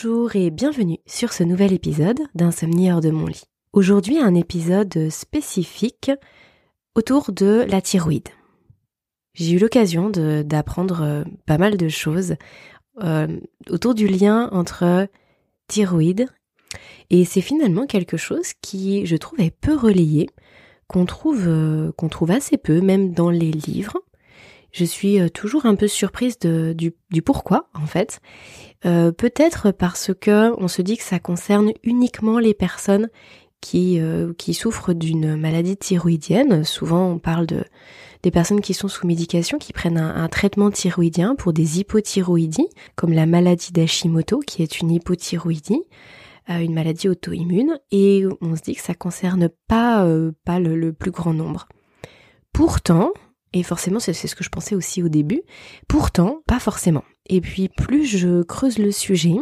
Bonjour et bienvenue sur ce nouvel épisode d'Insomnie hors de mon lit. Aujourd'hui un épisode spécifique autour de la thyroïde. J'ai eu l'occasion d'apprendre euh, pas mal de choses euh, autour du lien entre thyroïde et c'est finalement quelque chose qui, je trouve, est peu relayé, qu'on trouve, euh, qu'on trouve assez peu, même dans les livres. Je suis toujours un peu surprise du, pourquoi, en fait. Euh, peut-être parce que on se dit que ça concerne uniquement les personnes qui, euh, qui souffrent d'une maladie thyroïdienne. Souvent, on parle de des personnes qui sont sous médication, qui prennent un, traitement thyroïdien pour des hypothyroïdies, comme la maladie d'Hashimoto, qui est une hypothyroïdie, euh, une maladie auto-immune, et on se dit que ça concerne pas, pas le plus grand nombre. Pourtant, et forcément, c'est ce que je pensais aussi au début. Pourtant, pas forcément. Et puis, plus je creuse le sujet,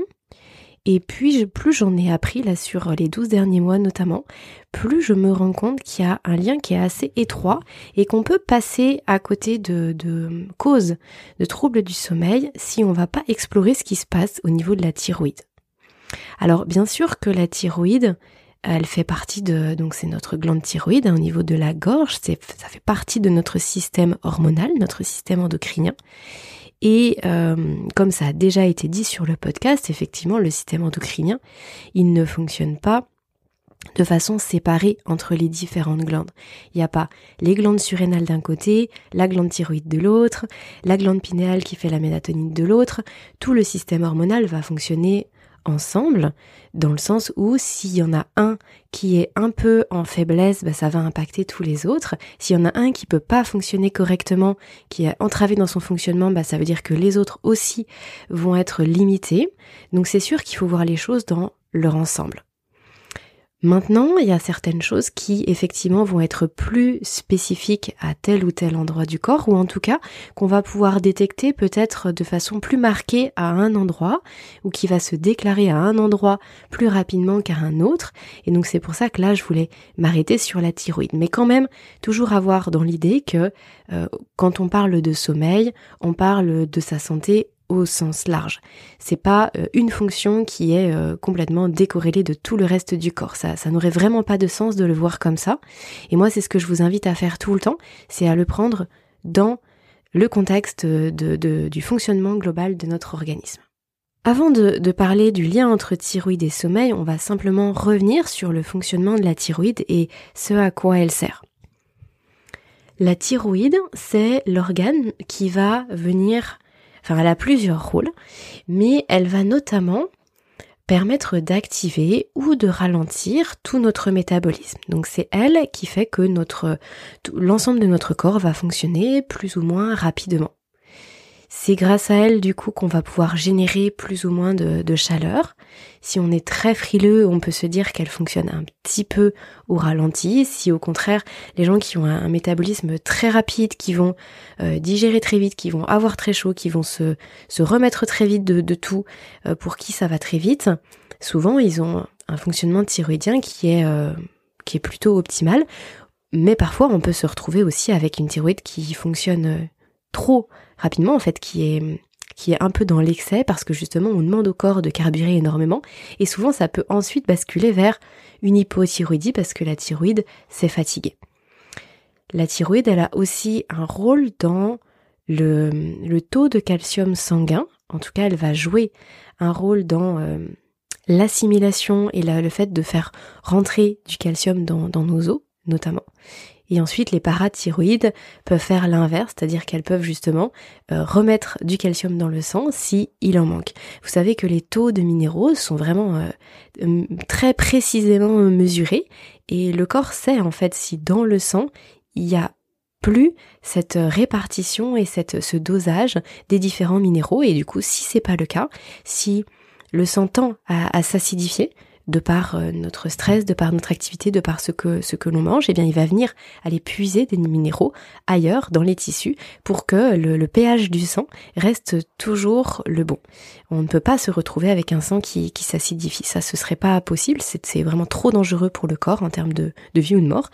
et puis plus j'en ai appris là sur les 12 derniers mois notamment, plus je me rends compte qu'il y a un lien qui est assez étroit et qu'on peut passer à côté de, de causes de troubles du sommeil si on va pas explorer ce qui se passe au niveau de la thyroïde. Alors bien sûr que la thyroïde, elle fait partie de, donc c'est notre glande thyroïde hein, au niveau de la gorge, ça fait partie de notre système hormonal, notre système endocrinien. Et euh, comme ça a déjà été dit sur le podcast, effectivement, le système endocrinien, il ne fonctionne pas de façon séparée entre les différentes glandes. Il n'y a pas les glandes surrénales d'un côté, la glande thyroïde de l'autre, la glande pinéale qui fait la mélatonine de l'autre. Tout le système hormonal va fonctionner ensemble, dans le sens où s'il y en a un qui est un peu en faiblesse, bah, ça va impacter tous les autres. S'il y en a un qui peut pas fonctionner correctement, qui est entravé dans son fonctionnement, bah, ça veut dire que les autres aussi vont être limités. Donc c'est sûr qu'il faut voir les choses dans leur ensemble. Maintenant, il y a certaines choses qui effectivement vont être plus spécifiques à tel ou tel endroit du corps, ou en tout cas qu'on va pouvoir détecter peut-être de façon plus marquée à un endroit, ou qui va se déclarer à un endroit plus rapidement qu'à un autre. Et donc c'est pour ça que là, je voulais m'arrêter sur la thyroïde. Mais quand même, toujours avoir dans l'idée que euh, quand on parle de sommeil, on parle de sa santé au sens large. C'est pas euh, une fonction qui est euh, complètement décorrélée de tout le reste du corps. Ça, ça n'aurait vraiment pas de sens de le voir comme ça. Et moi, c'est ce que je vous invite à faire tout le temps, c'est à le prendre dans le contexte du fonctionnement global de notre organisme. Avant de, de, parler du lien entre thyroïde et sommeil, on va simplement revenir sur le fonctionnement de la thyroïde et ce à quoi elle sert. La thyroïde, c'est l'organe qui va venir Enfin, elle a plusieurs rôles, mais elle va notamment permettre d'activer ou de ralentir tout notre métabolisme. Donc c'est elle qui fait que notre l'ensemble de notre corps va fonctionner plus ou moins rapidement. C'est grâce à elle du coup qu'on va pouvoir générer plus ou moins de, chaleur. Si on est très frileux, on peut se dire qu'elle fonctionne un petit peu au ralenti. Si au contraire, les gens qui ont un, métabolisme très rapide, qui vont euh, digérer très vite, qui vont avoir très chaud, qui vont se, remettre très vite de, tout, euh, pour qui ça va très vite, souvent ils ont un fonctionnement thyroïdien qui est, euh, qui est plutôt optimal. Mais parfois on peut se retrouver aussi avec une thyroïde qui fonctionne trop rapidement en fait qui est qui est un peu dans l'excès parce que justement on demande au corps de carburer énormément et souvent ça peut ensuite basculer vers une hypothyroïdie parce que la thyroïde s'est fatiguée. La thyroïde elle a aussi un rôle dans le, taux de calcium sanguin, en tout cas elle va jouer un rôle dans euh, l'assimilation et le fait de faire rentrer du calcium dans nos os notamment. Et ensuite, les parathyroïdes peuvent faire l'inverse, c'est-à-dire qu'elles peuvent justement euh, remettre du calcium dans le sang si il en manque. Vous savez que les taux de minéraux sont vraiment euh, très précisément mesurés et le corps sait en fait si dans le sang il y a plus cette répartition et ce dosage des différents minéraux et du coup si c'est pas le cas, si le sang tend à s'acidifier, de par euh, notre stress, de par notre activité, de par ce que, ce que l'on mange, eh bien, il va venir aller puiser des minéraux ailleurs dans les tissus pour que le, pH du sang reste toujours le bon. On ne peut pas se retrouver avec un sang qui, qui s'acidifie. Ça, ce serait pas possible. C'est vraiment trop dangereux pour le corps en termes de, de vie ou de mort.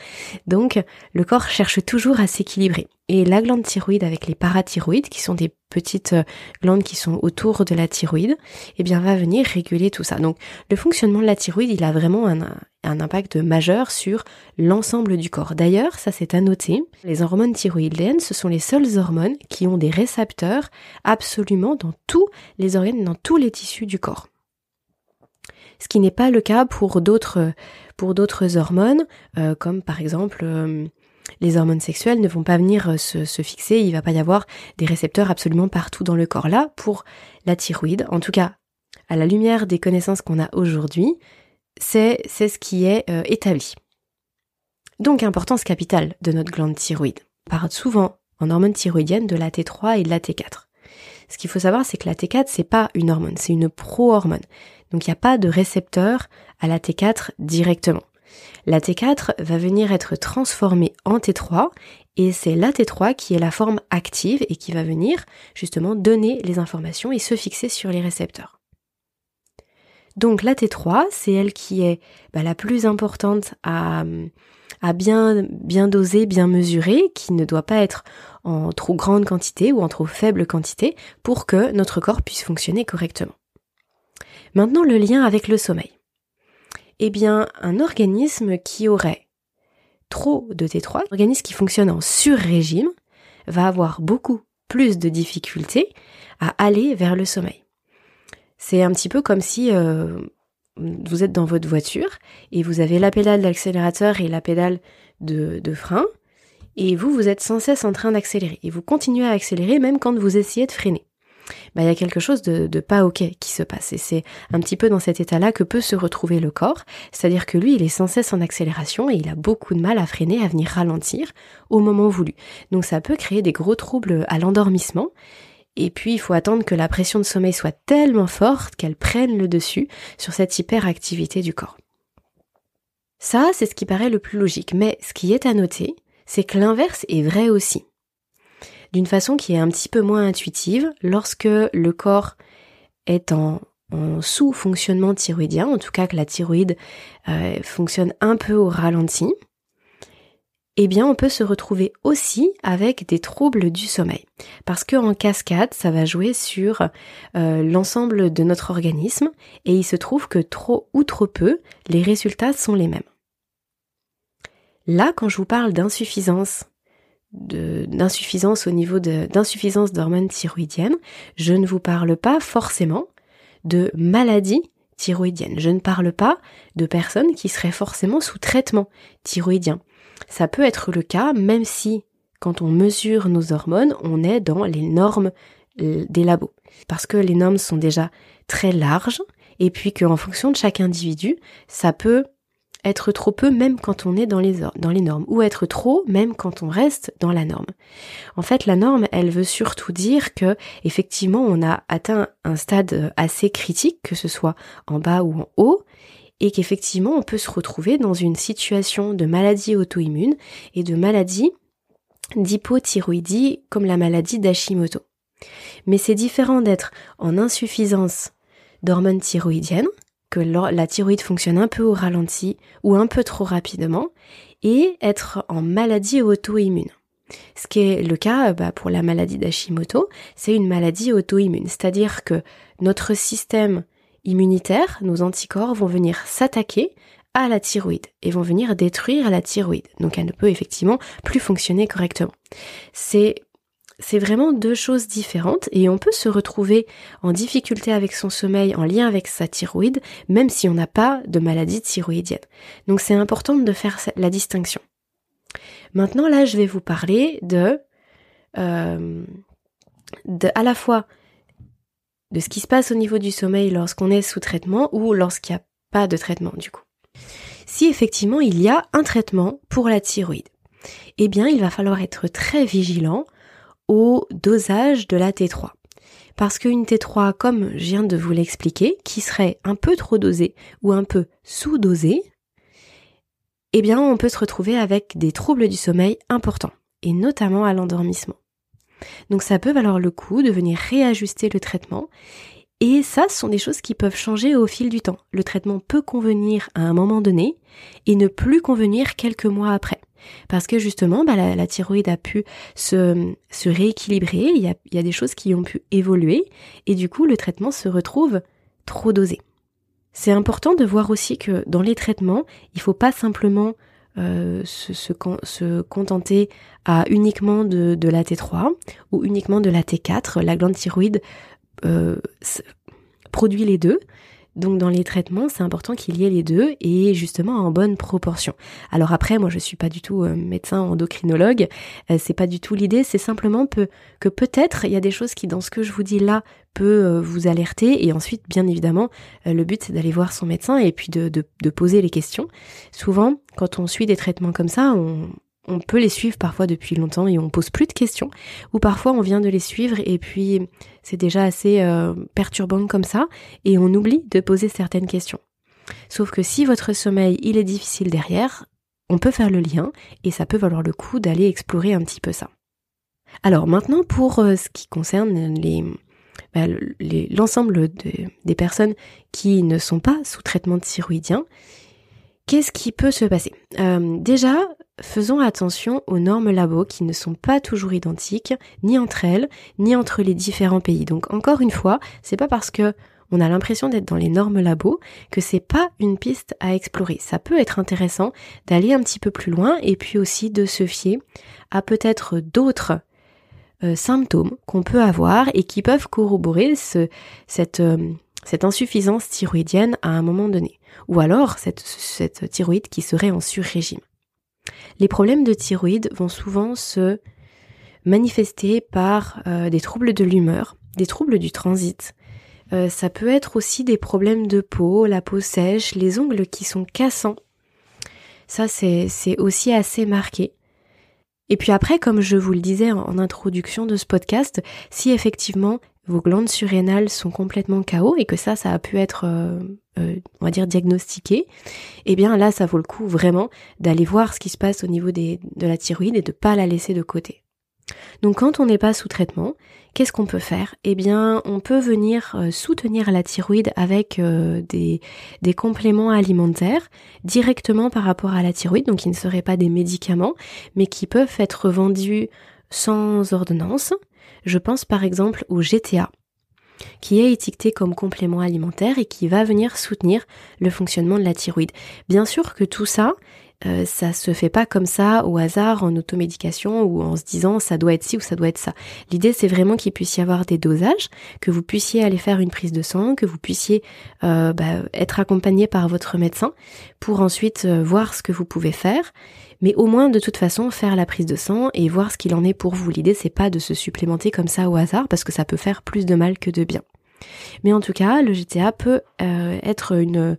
Donc, le corps cherche toujours à s'équilibrer. Et la glande thyroïde avec les parathyroïdes, qui sont des petites euh, glandes qui sont autour de la thyroïde, eh bien va venir réguler tout ça. Donc le fonctionnement de la thyroïde, il a vraiment un, impact majeur sur l'ensemble du corps. D'ailleurs, ça c'est à noter, les hormones thyroïdiennes, ce sont les seules hormones qui ont des récepteurs absolument dans tous les organes, dans tous les tissus du corps. Ce qui n'est pas le cas pour d'autres pour d'autres hormones, euh, comme par exemple euh, les hormones sexuelles ne vont pas venir euh, se, fixer, il va pas y avoir des récepteurs absolument partout dans le corps. Là, pour la thyroïde, en tout cas, à la lumière des connaissances qu'on a aujourd'hui, c'est ce qui est euh, établi. Donc importance capitale de notre glande thyroïde. On parle souvent en hormones thyroïdiennes de la T3 et de la T4. Ce qu'il faut savoir, c'est que la T4, c'est pas une hormone, c'est une pro-hormone. Donc il n'y a pas de récepteur à la T4 directement. La T4 va venir être transformée en T3 et c'est la T3 qui est la forme active et qui va venir justement donner les informations et se fixer sur les récepteurs. Donc la T3, c'est elle qui est bah, la plus importante à, bien doser, bien mesurer, qui ne doit pas être en trop grande quantité ou en trop faible quantité pour que notre corps puisse fonctionner correctement. Maintenant, le lien avec le sommeil. Eh bien, un organisme qui aurait trop de T3, un organisme qui fonctionne en sur-régime, va avoir beaucoup plus de difficultés à aller vers le sommeil. C'est un petit peu comme si euh, vous êtes dans votre voiture et vous avez la pédale d'accélérateur et la pédale de, frein, et vous, vous êtes sans cesse en train d'accélérer, et vous continuez à accélérer même quand vous essayez de freiner. Bah, il y a quelque chose de, de pas ok qui se passe, et c'est un petit peu dans cet état-là que peut se retrouver le corps, c'est-à-dire que lui, il est sans cesse en accélération et il a beaucoup de mal à freiner, à venir ralentir au moment voulu. Donc ça peut créer des gros troubles à l'endormissement, et puis, il faut attendre que la pression de sommeil soit tellement forte qu'elle prenne le dessus sur cette hyperactivité du corps. Ça, c'est ce qui paraît le plus logique. Mais ce qui est à noter, c'est que l'inverse est vrai aussi. D'une façon qui est un petit peu moins intuitive, lorsque le corps est en, sous-fonctionnement thyroïdien, en tout cas que la thyroïde euh, fonctionne un peu au ralenti, eh bien on peut se retrouver aussi avec des troubles du sommeil. Parce que en cascade, ça va jouer sur euh, l'ensemble de notre organisme et il se trouve que trop ou trop peu, les résultats sont les mêmes. Là, quand je vous parle d'insuffisance, d'insuffisance au niveau d'insuffisance d'hormones thyroïdiennes, je ne vous parle pas forcément de maladie thyroïdienne. Je ne parle pas de personnes qui seraient forcément sous traitement thyroïdien. Ça peut être le cas même si, quand on mesure nos hormones, on est dans les normes euh, des labos. Parce que les normes sont déjà très larges et puis qu'en fonction de chaque individu, ça peut être trop peu même quand on est dans les, normes, ou être trop même quand on reste dans la norme. En fait, la norme, elle veut surtout dire que effectivement, on a atteint un stade assez critique, que ce soit en bas ou en haut, et qu'effectivement on peut se retrouver dans une situation de maladie auto-immune et de maladie d'hypothyroïdie comme la maladie d'Hashimoto. Mais c'est différent d'être en insuffisance d'hormones thyroïdiennes, que la thyroïde fonctionne un peu au ralenti ou un peu trop rapidement, et être en maladie auto-immune. Ce qui est le cas bah, pour la maladie d'Hashimoto, c'est une maladie auto-immune, c'est-à-dire que notre système immunitaire, nos anticorps vont venir s'attaquer à la thyroïde et vont venir détruire la thyroïde. Donc elle ne peut effectivement plus fonctionner correctement. C'est c'est vraiment deux choses différentes et on peut se retrouver en difficulté avec son sommeil en lien avec sa thyroïde même si on n'a pas de maladie thyroïdienne. Donc c'est important de faire la distinction. Maintenant là je vais vous parler de, euh, de à la fois de ce qui se passe au niveau du sommeil lorsqu'on est sous traitement ou lorsqu'il n'y a pas de traitement du coup. Si effectivement il y a un traitement pour la thyroïde, eh bien il va falloir être très vigilant au dosage de la T3. Parce qu'une T3, comme je viens de vous l'expliquer, qui serait un peu trop dosée ou un peu sous-dosée, eh bien on peut se retrouver avec des troubles du sommeil importants, et notamment à l'endormissement. Donc ça peut valoir le coup de venir réajuster le traitement Et ça, ce sont des choses qui peuvent changer au fil du temps. Le traitement peut convenir à un moment donné et ne plus convenir quelques mois après. Parce que justement, bah, la, thyroïde a pu se, rééquilibrer, il y, a, des choses qui ont pu évoluer, et du coup, le traitement se retrouve trop dosé. C'est important de voir aussi que dans les traitements, il ne faut pas simplement euh, se, contenter à uniquement de, de la T3 ou uniquement de la T4. La glande thyroïde euh, produit les deux. Donc dans les traitements, c'est important qu'il y ait les deux et justement en bonne proportion. Alors après, moi je suis pas du tout euh, médecin endocrinologue, euh, c'est pas du tout l'idée, c'est simplement que peut-être il y a des choses qui dans ce que je vous dis là peut euh, vous alerter et ensuite bien évidemment le but c'est d'aller voir son médecin et puis de, de, de poser les questions. Souvent quand on suit des traitements comme ça, on, on peut les suivre parfois depuis longtemps et on pose plus de questions, ou parfois on vient de les suivre et puis c'est déjà assez euh, perturbant comme ça, et on oublie de poser certaines questions. Sauf que si votre sommeil il est difficile derrière, on peut faire le lien et ça peut valoir le coup d'aller explorer un petit peu ça. Alors maintenant pour euh, ce qui concerne bah, l'ensemble des personnes qui ne sont pas sous traitement thyroïdien, qu'est-ce qui peut se passer? Euh, Déjà, faisons attention aux normes labo qui ne sont pas toujours identiques, ni entre elles, ni entre les différents pays. Donc encore une fois, c'est pas parce que on a l'impression d'être dans les normes labo que c'est pas une piste à explorer. Ça peut être intéressant d'aller un petit peu plus loin et puis aussi de se fier à peut-être d'autres euh, symptômes qu'on peut avoir et qui peuvent corroborer euh, cette insuffisance thyroïdienne à un moment donné. Ou alors cette thyroïde qui serait en sur-régime. Les problèmes de thyroïde vont souvent se manifester par euh, des troubles de l'humeur, des troubles du transit. Euh, ça peut être aussi des problèmes de peau, la peau sèche, les ongles qui sont cassants. Ça, c'est aussi assez marqué. Et puis après, comme je vous le disais en introduction de ce podcast, si effectivement vos glandes surrénales sont complètement KO et que ça, ça a pu être, euh, euh, on va dire, diagnostiqué, eh bien là, ça vaut le coup vraiment d'aller voir ce qui se passe au niveau de la thyroïde et de pas la laisser de côté. Donc quand on n'est pas sous traitement, qu'est-ce qu'on peut faire? Eh bien, on peut venir euh, soutenir la thyroïde avec des, des compléments alimentaires directement par rapport à la thyroïde, donc qui ne seraient pas des médicaments, mais qui peuvent être vendus sans ordonnance je pense par exemple au GTA, qui est étiqueté comme complément alimentaire et qui va venir soutenir le fonctionnement de la thyroïde. Bien sûr que tout ça, euh, ça se fait pas comme ça au hasard en automédication ou en se disant ça doit être ci ou ça doit être ça. L'idée c'est vraiment qu'il puisse y avoir des dosages, que vous puissiez aller faire une prise de sang, que vous puissiez euh, bah, être accompagné par votre médecin pour ensuite euh, voir ce que vous pouvez faire mais au moins de toute façon faire la prise de sang et voir ce qu'il en est pour vous. L'idée c'est pas de se supplémenter comme ça au hasard parce que ça peut faire plus de mal que de bien. Mais en tout cas, le GTA peut euh, être une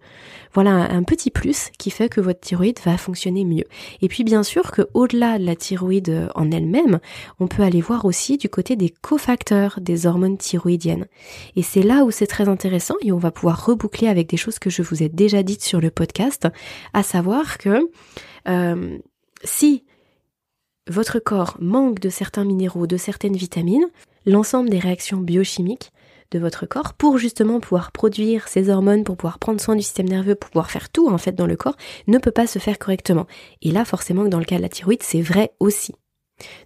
voilà un petit plus qui fait que votre thyroïde va fonctionner mieux. Et puis bien sûr que au-delà de la thyroïde en elle-même, on peut aller voir aussi du côté des cofacteurs des hormones thyroïdiennes. Et c'est là où c'est très intéressant et on va pouvoir reboucler avec des choses que je vous ai déjà dites sur le podcast, à savoir que euh, si votre corps manque de certains minéraux, de certaines vitamines, l'ensemble des réactions biochimiques de votre corps pour justement pouvoir produire ces hormones, pour pouvoir prendre soin du système nerveux, pour pouvoir faire tout en fait dans le corps, ne peut pas se faire correctement. Et là, forcément, dans le cas de la thyroïde, c'est vrai aussi.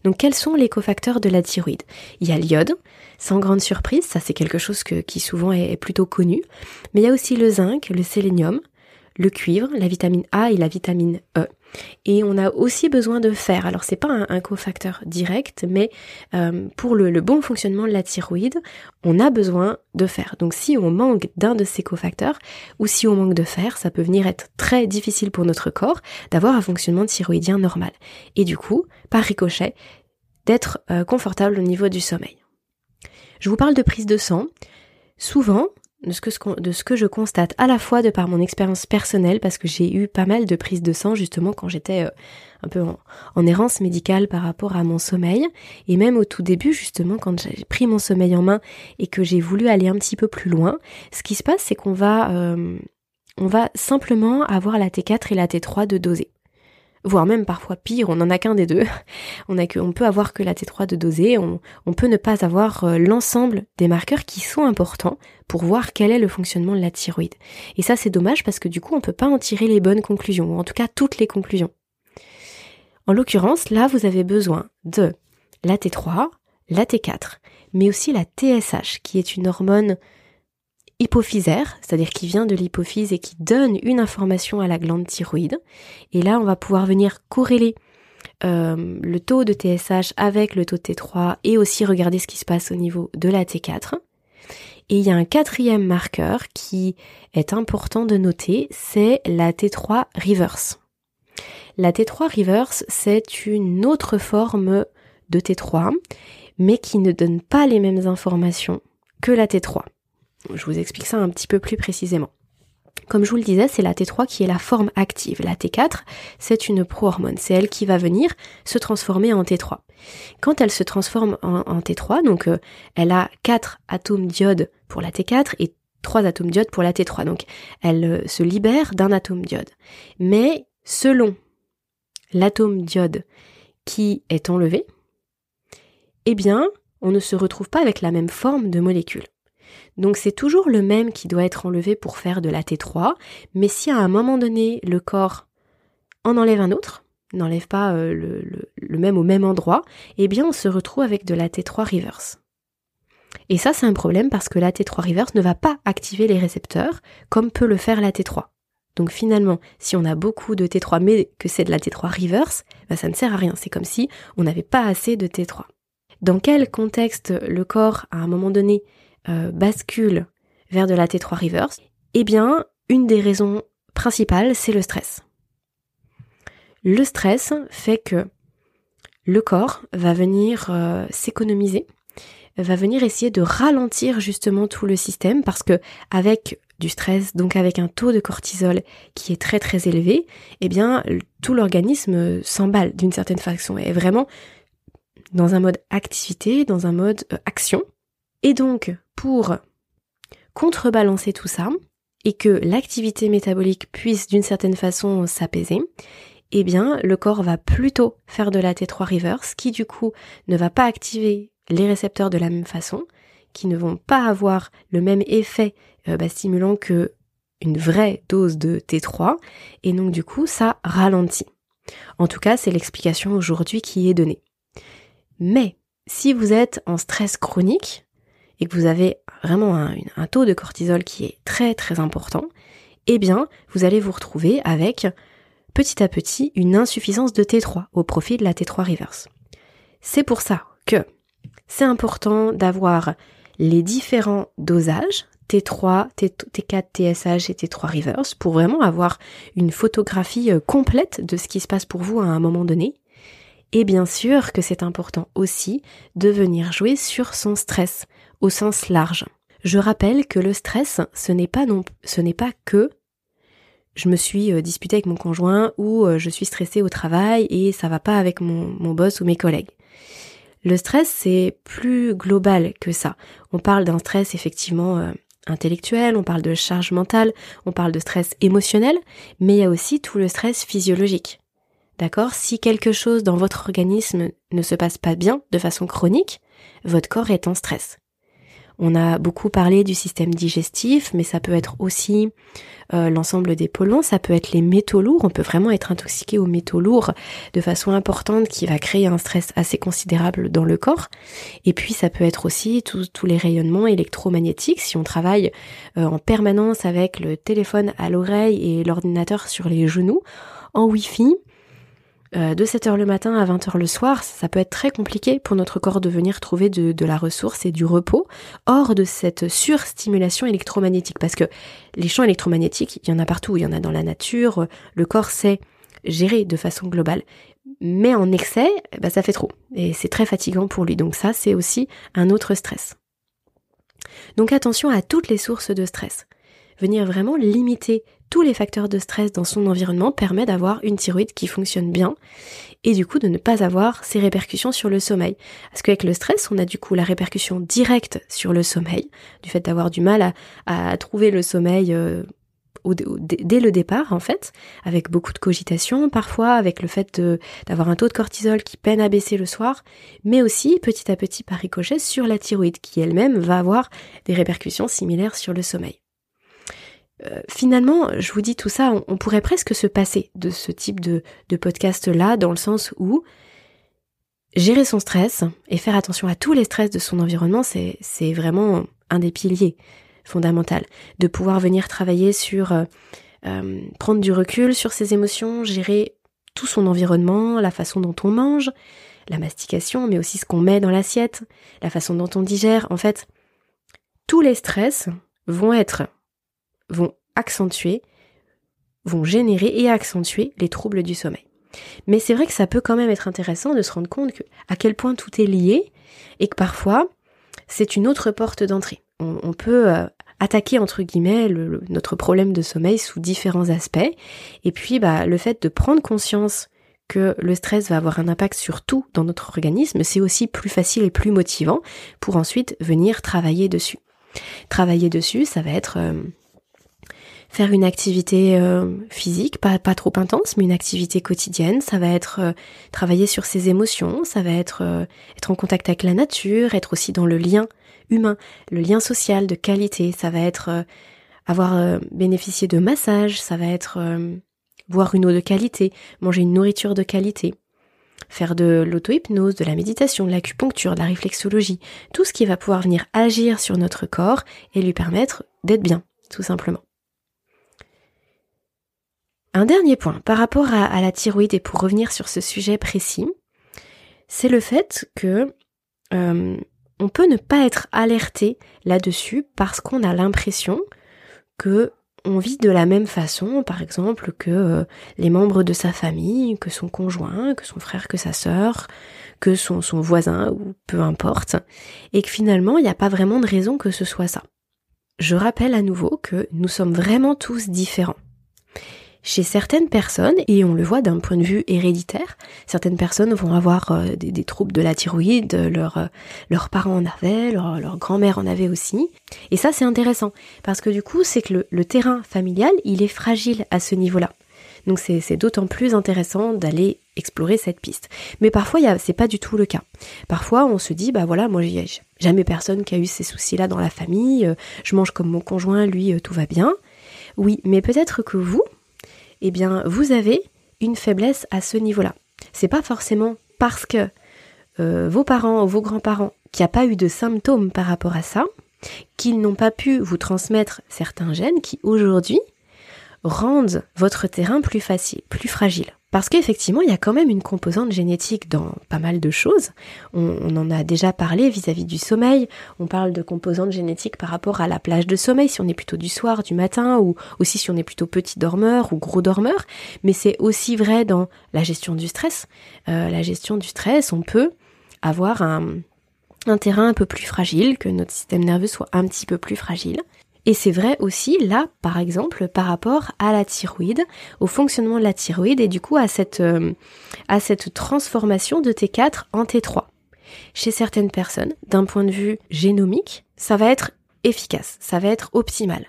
Donc quels sont les cofacteurs de la thyroïde? Il y a l'iode, sans grande surprise, ça c'est quelque chose qui souvent est plutôt connu, mais il y a aussi le zinc, le sélénium, le cuivre, la vitamine A et la vitamine E. Et on a aussi besoin de fer. Alors c'est pas un, cofacteur direct, mais euh, pour le, bon fonctionnement de la thyroïde, on a besoin de fer. Donc si on manque d'un de ces cofacteurs, ou si on manque de fer, ça peut venir être très difficile pour notre corps d'avoir un fonctionnement thyroïdien normal. Et du coup, par ricochet, d'être euh, confortable au niveau du sommeil. Je vous parle de prise de sang. Souvent, de ce, que, je constate à la fois de par mon expérience personnelle parce que j'ai eu pas mal de prises de sang justement quand j'étais euh, un peu en, errance médicale par rapport à mon sommeil. Et même au tout début justement quand j'ai pris mon sommeil en main et que j'ai voulu aller un petit peu plus loin ce qui se passe c'est qu'on va euh, va simplement avoir la T4 et la T3 de doser voire même parfois pire, on n'en a qu'un des deux. On, a que, peut avoir que la T3 de dosée, on, on peut ne pas avoir euh, l'ensemble des marqueurs qui sont importants pour voir quel est le fonctionnement de la thyroïde. Et ça c'est dommage parce que du coup on peut pas en tirer les bonnes conclusions, ou en tout cas toutes les conclusions. En l'occurrence, là vous avez besoin de la T3, la T4, mais aussi la TSH, qui est une hormone hypophysaire, c'est-à-dire qui vient de l'hypophyse et qui donne une information à la glande thyroïde. Et là, on va pouvoir venir corréler euh, le taux de TSH avec le taux de T3 et aussi regarder ce qui se passe au niveau de la T4. Et il y a un quatrième marqueur qui est important de noter, c'est la T3 reverse. La T3 reverse, c'est une autre forme de T3, mais qui ne donne pas les mêmes informations que la T3. Je vous explique ça un petit peu plus précisément. Comme je vous le disais, c'est la T3 qui est la forme active. La T4, c'est une pro-hormone. C'est elle qui va venir se transformer en T3. Quand elle se transforme en, T3, donc euh, elle a 4 atomes d'iode pour la T4 et 3 atomes d'iode pour la T3. Donc elle euh, se libère d'un atome d'iode. Mais selon l'atome d'iode qui est enlevé, eh bien, on ne se retrouve pas avec la même forme de molécule. Donc c'est toujours le même qui doit être enlevé pour faire de la T3, mais si à un moment donné le corps en enlève un autre, n'enlève pas euh, le, même au même endroit, eh bien on se retrouve avec de la T3 reverse. Et ça c'est un problème parce que la T3 reverse ne va pas activer les récepteurs comme peut le faire la T3. Donc finalement, si on a beaucoup de T3 mais que c'est de la T3 reverse, bah, ça ne sert à rien. C'est comme si on n'avait pas assez de T3. Dans quel contexte le corps, à un moment donné, euh, bascule vers de la T3 reverse Eh bien, une des raisons principales, c'est le stress. Le stress fait que le corps va venir euh, s'économiser, va venir essayer de ralentir justement tout le système parce que avec du stress, donc avec un taux de cortisol qui est très très élevé, eh bien tout l'organisme s'emballe d'une certaine façon et est vraiment dans un mode activité, dans un mode euh, action. Et donc pour contrebalancer tout ça et que l'activité métabolique puisse d'une certaine façon s'apaiser, eh bien le corps va plutôt faire de la T3 reverse qui du coup ne va pas activer les récepteurs de la même façon, qui ne vont pas avoir le même effet euh, bah, stimulant que une vraie dose de T3 et donc du coup ça ralentit. En tout cas, c'est l'explication aujourd'hui qui est donnée. Mais si vous êtes en stress chronique, et que vous avez vraiment un, taux de cortisol qui est très très important, eh bien, vous allez vous retrouver avec petit à petit une insuffisance de T3 au profit de la T3 reverse. C'est pour ça que c'est important d'avoir les différents dosages T3, T4, TSH et T3 reverse pour vraiment avoir une photographie euh, complète de ce qui se passe pour vous à un moment donné. Et bien sûr que c'est important aussi de venir jouer sur son stress au sens large. Je rappelle que le stress, ce n'est pas que je me suis euh, disputée avec mon conjoint ou euh, je suis stressée au travail et ça va pas avec mon, mon boss ou mes collègues. Le stress, c'est plus global que ça. On parle d'un stress effectivement euh, intellectuel, on parle de charge mentale, on parle de stress émotionnel, mais il y a aussi tout le stress physiologique. D'accord? Si quelque chose dans votre organisme ne se passe pas bien de façon chronique, votre corps est en stress. On a beaucoup parlé du système digestif, mais ça peut être aussi euh, l'ensemble des polluants, ça peut être les métaux lourds, on peut vraiment être intoxiqué aux métaux lourds de façon importante qui va créer un stress assez considérable dans le corps. Et puis ça peut être aussi tous les rayonnements électromagnétiques, si on travaille euh, en permanence avec le téléphone à l'oreille et l'ordinateur sur les genoux, en Wi-Fi, euh, de 7h le matin à 20h le soir, ça peut être très compliqué pour notre corps de venir trouver de, la ressource et du repos hors de cette surstimulation électromagnétique. Parce que les champs électromagnétiques, il y en a partout, il y en a dans la nature, le corps sait gérer de façon globale. Mais en excès, bah, ça fait trop. Et c'est très fatigant pour lui. Donc ça, c'est aussi un autre stress. Donc attention à toutes les sources de stress. Venir vraiment limiter tous les facteurs de stress dans son environnement permet d'avoir une thyroïde qui fonctionne bien et du coup de ne pas avoir ces répercussions sur le sommeil. Parce qu'avec le stress, on a du coup la répercussion directe sur le sommeil, du fait d'avoir du mal à, trouver le sommeil euh, dès le départ en fait, avec beaucoup de cogitation parfois, avec le fait d'avoir un taux de cortisol qui peine à baisser le soir, mais aussi petit à petit par ricochet sur la thyroïde qui elle-même va avoir des répercussions similaires sur le sommeil. Euh, finalement, je vous dis tout ça, on, pourrait presque se passer de ce type de, podcast-là, dans le sens où gérer son stress et faire attention à tous les stress de son environnement, c'est vraiment un des piliers fondamentaux. De pouvoir venir travailler sur euh, euh, prendre du recul sur ses émotions, gérer tout son environnement, la façon dont on mange, la mastication, mais aussi ce qu'on met dans l'assiette, la façon dont on digère. En fait, tous les stress vont être vont accentuer, vont générer et accentuer les troubles du sommeil. Mais c'est vrai que ça peut quand même être intéressant de se rendre compte à quel point tout est lié et que parfois c'est une autre porte d'entrée. On, peut euh, attaquer entre guillemets notre problème de sommeil sous différents aspects et puis bah, le fait de prendre conscience que le stress va avoir un impact sur tout dans notre organisme, c'est aussi plus facile et plus motivant pour ensuite venir travailler dessus. Travailler dessus, ça va être euh, faire une activité euh, physique, pas, pas trop intense, mais une activité quotidienne. Ça va être euh, travailler sur ses émotions, ça va être euh, être en contact avec la nature, être aussi dans le lien humain, le lien social de qualité. Ça va être avoir bénéficié de massages, ça va être boire une eau de qualité, manger une nourriture de qualité faire de l'auto-hypnose, de la méditation, de l'acupuncture, de la réflexologie, tout ce qui va pouvoir venir agir sur notre corps et lui permettre d'être bien, tout simplement. Un dernier point par rapport à, la thyroïde et pour revenir sur ce sujet précis, c'est le fait que euh, on peut ne pas être alerté là-dessus parce qu'on a l'impression que on vit de la même façon, par exemple, que euh, les membres de sa famille, que son conjoint, que son frère, que sa sœur, que son, son voisin, ou peu importe, et que finalement, il n'y a pas vraiment de raison que ce soit ça. Je rappelle à nouveau que nous sommes vraiment tous différents. Chez certaines personnes, et on le voit d'un point de vue héréditaire, certaines personnes vont avoir euh, des, troubles de la thyroïde, euh, leurs parents en avaient, leur, grand-mère en avait aussi. Et ça c'est intéressant, parce que du coup c'est que le, terrain familial, il est fragile à ce niveau-là. Donc c'est d'autant plus intéressant d'aller explorer cette piste. Mais parfois, c'est pas du tout le cas. Parfois, on se dit, bah voilà, moi, j'ai jamais personne qui a eu ces soucis-là dans la famille, euh, je mange comme mon conjoint, lui, tout va bien. Oui, mais peut-être que vous, eh bien, vous avez une faiblesse à ce niveau-là. C'est pas forcément parce que euh, vos parents ou vos grands-parents qui a pas eu de symptômes par rapport à ça, qu'ils n'ont pas pu vous transmettre certains gènes qui aujourd'hui rendent votre terrain plus facile, plus fragile. Parce qu'effectivement, il y a quand même une composante génétique dans pas mal de choses. On, en a déjà parlé vis-à-vis du sommeil. On parle de composante génétique par rapport à la plage de sommeil, si on est plutôt du soir, du matin, ou aussi si on est plutôt petit dormeur ou gros dormeur. Mais c'est aussi vrai dans la gestion du stress. Euh, la gestion du stress, on peut avoir un, un terrain un peu plus fragile, que notre système nerveux soit un petit peu plus fragile. Et c'est vrai aussi là, par exemple, par rapport à la thyroïde, au fonctionnement de la thyroïde et du coup à cette, euh, transformation de T4 en T3. Chez certaines personnes, d'un point de vue génomique, ça va être efficace, ça va être optimal.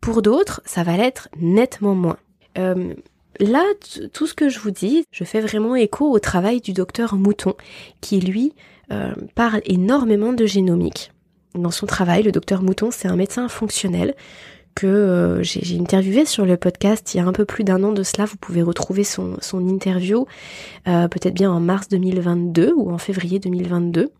Pour d'autres, ça va l'être nettement moins. Euh, là, tout ce que je vous dis, je fais vraiment écho au travail du docteur Mouton, qui lui euh, parle énormément de génomique dans son travail. Le docteur Mouton, c'est un médecin fonctionnel que euh, j'ai interviewé sur le podcast il y a un peu plus d'un an de cela. Vous pouvez retrouver son, interview euh, peut-être bien en mars 2022 ou en février 2022.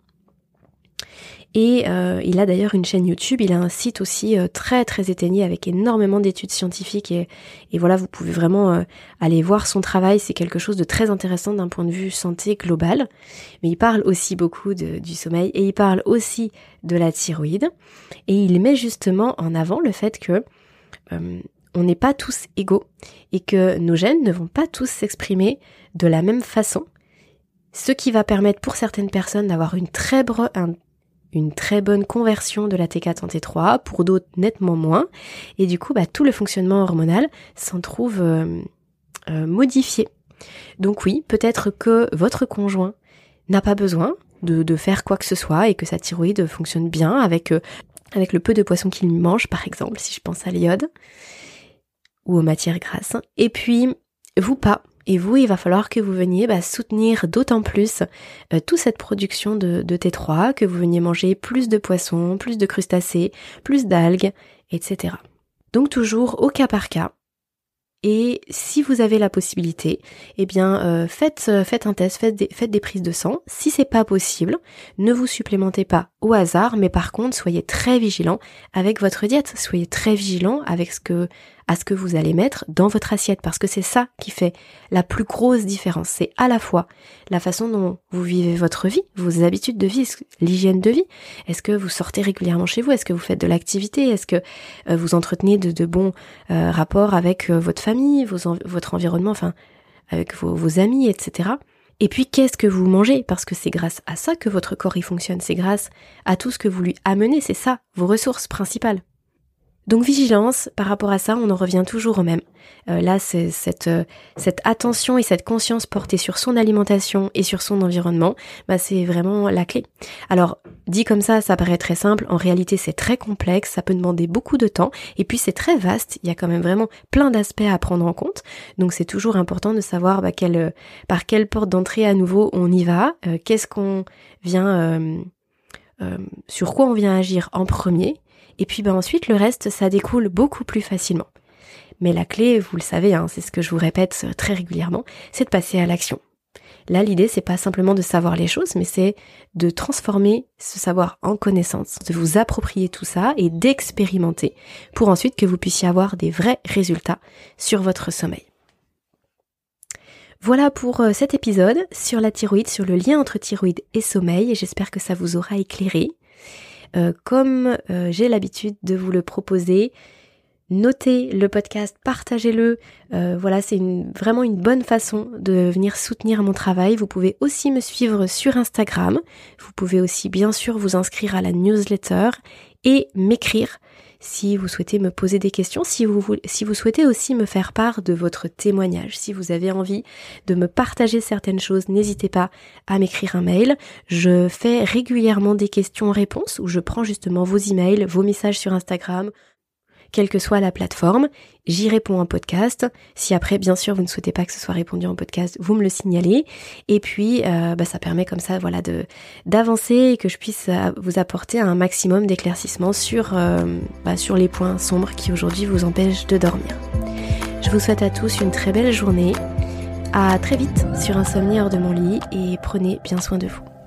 Et euh, il a d'ailleurs une chaîne YouTube, il a un site aussi euh, très très éteigné avec énormément d'études scientifiques et, et, voilà, vous pouvez vraiment euh, aller voir son travail, c'est quelque chose de très intéressant d'un point de vue santé global. Mais il parle aussi beaucoup de, du sommeil et il parle aussi de la thyroïde et il met justement en avant le fait que on n'est pas tous égaux et que nos gènes ne vont pas tous s'exprimer de la même façon. Ce qui va permettre pour certaines personnes d'avoir une très, un une très bonne conversion de la T4 en T3, pour d'autres nettement moins, et du coup bah, tout le fonctionnement hormonal s'en trouve euh, euh, modifié. Donc oui, peut-être que votre conjoint n'a pas besoin de, faire quoi que ce soit et que sa thyroïde fonctionne bien avec, euh, avec le peu de poisson qu'il mange par exemple, si je pense à l'iode. ou aux matières grasses. Et puis, vous pas. Et vous, il va falloir que vous veniez bah, soutenir d'autant plus euh, toute cette production de, de, T3, que vous veniez manger plus de poissons, plus de crustacés, plus d'algues, etc. Donc toujours au cas par cas, et si vous avez la possibilité, eh bien euh, faites, euh, faites un test, faites des, faites des prises de sang. Si c'est pas possible, ne vous supplémentez pas au hasard, mais par contre soyez très vigilant avec votre diète. Soyez très vigilant avec ce que à ce que vous allez mettre dans votre assiette parce que c'est ça qui fait la plus grosse différence. C'est à la fois la façon dont vous vivez votre vie, vos habitudes de vie, l'hygiène de vie. Est-ce que vous sortez régulièrement chez vous? Est-ce que vous faites de l'activité? Est-ce que euh, vous entretenez de, bons euh, rapports avec euh, votre famille, votre environnement, enfin avec vos, vos amis, etc. Et puis qu'est-ce que vous mangez? Parce que c'est grâce à ça que votre corps y fonctionne, c'est grâce à tout ce que vous lui amenez, c'est ça, vos ressources principales. Donc vigilance, par rapport à ça, on en revient toujours au même. Euh, là, c'est cette, euh, cette attention et cette conscience portée sur son alimentation et sur son environnement, bah, c'est vraiment la clé. Alors, dit comme ça, ça paraît très simple. En réalité, c'est très complexe, ça peut demander beaucoup de temps, et puis c'est très vaste. Il y a quand même vraiment plein d'aspects à prendre en compte. Donc, c'est toujours important de savoir bah, par quelle porte d'entrée à nouveau on y va, euh, qu'est-ce qu'on vient, sur quoi on vient agir en premier et puis ben ensuite le reste ça découle beaucoup plus facilement. Mais la clé, vous le savez, hein, c'est ce que je vous répète très régulièrement, c'est de passer à l'action. Là, l'idée, c'est pas simplement de savoir les choses, mais c'est de transformer ce savoir en connaissance, de vous approprier tout ça et d'expérimenter pour ensuite que vous puissiez avoir des vrais résultats sur votre sommeil. Voilà pour euh, cet épisode sur la thyroïde, sur le lien entre thyroïde et sommeil, et j'espère que ça vous aura éclairé. Euh, comme euh, j'ai l'habitude de vous le proposer, notez le podcast, partagez-le. Euh, voilà, c'est vraiment une bonne façon de venir soutenir mon travail. Vous pouvez aussi me suivre sur Instagram. Vous pouvez aussi bien sûr vous inscrire à la newsletter et m'écrire si vous souhaitez me poser des questions, si vous, si vous souhaitez aussi me faire part de votre témoignage, si vous avez envie de me partager certaines choses, n'hésitez pas à m'écrire un mail. Je fais régulièrement des questions-réponses où je prends justement vos emails, vos messages sur Instagram, quelle que soit la plateforme. J'y réponds en podcast. Si après, bien sûr, vous ne souhaitez pas que ce soit répondu en podcast, vous me le signalez. Et puis, euh, bah, ça permet comme ça, voilà, de d'avancer et que je puisse euh, vous apporter un maximum d'éclaircissement sur euh, bah, sur les points sombres qui aujourd'hui vous empêchent de dormir. Je vous souhaite à tous une très belle journée. À très vite sur Insomnie hors de mon lit et prenez bien soin de vous.